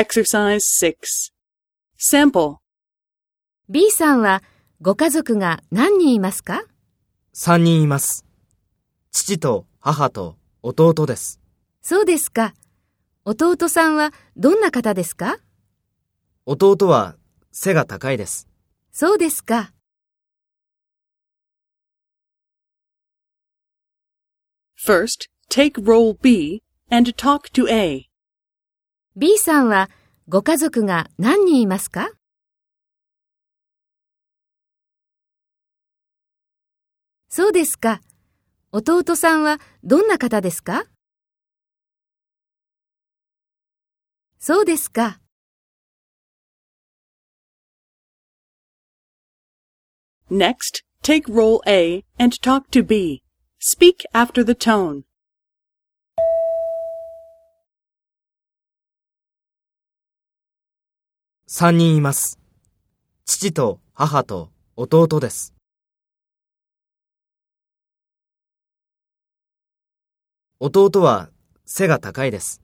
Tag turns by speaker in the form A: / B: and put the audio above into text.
A: Exercise 6. Sample.
B: B さんはご家族が何人いますか？
C: 三人います。父と母と弟です。
B: そうですか。弟さんはどんな方ですか？
C: 弟は背が高いです。
B: そうですか。
A: First, take role B and talk to A.
B: B さんはご家族が何人いますかそうですか。弟さんはどんな方ですかそうですか。
A: Next, take role A and talk to B. Speak after the tone.
C: 三人います。父と母と弟です。弟は背が高いです。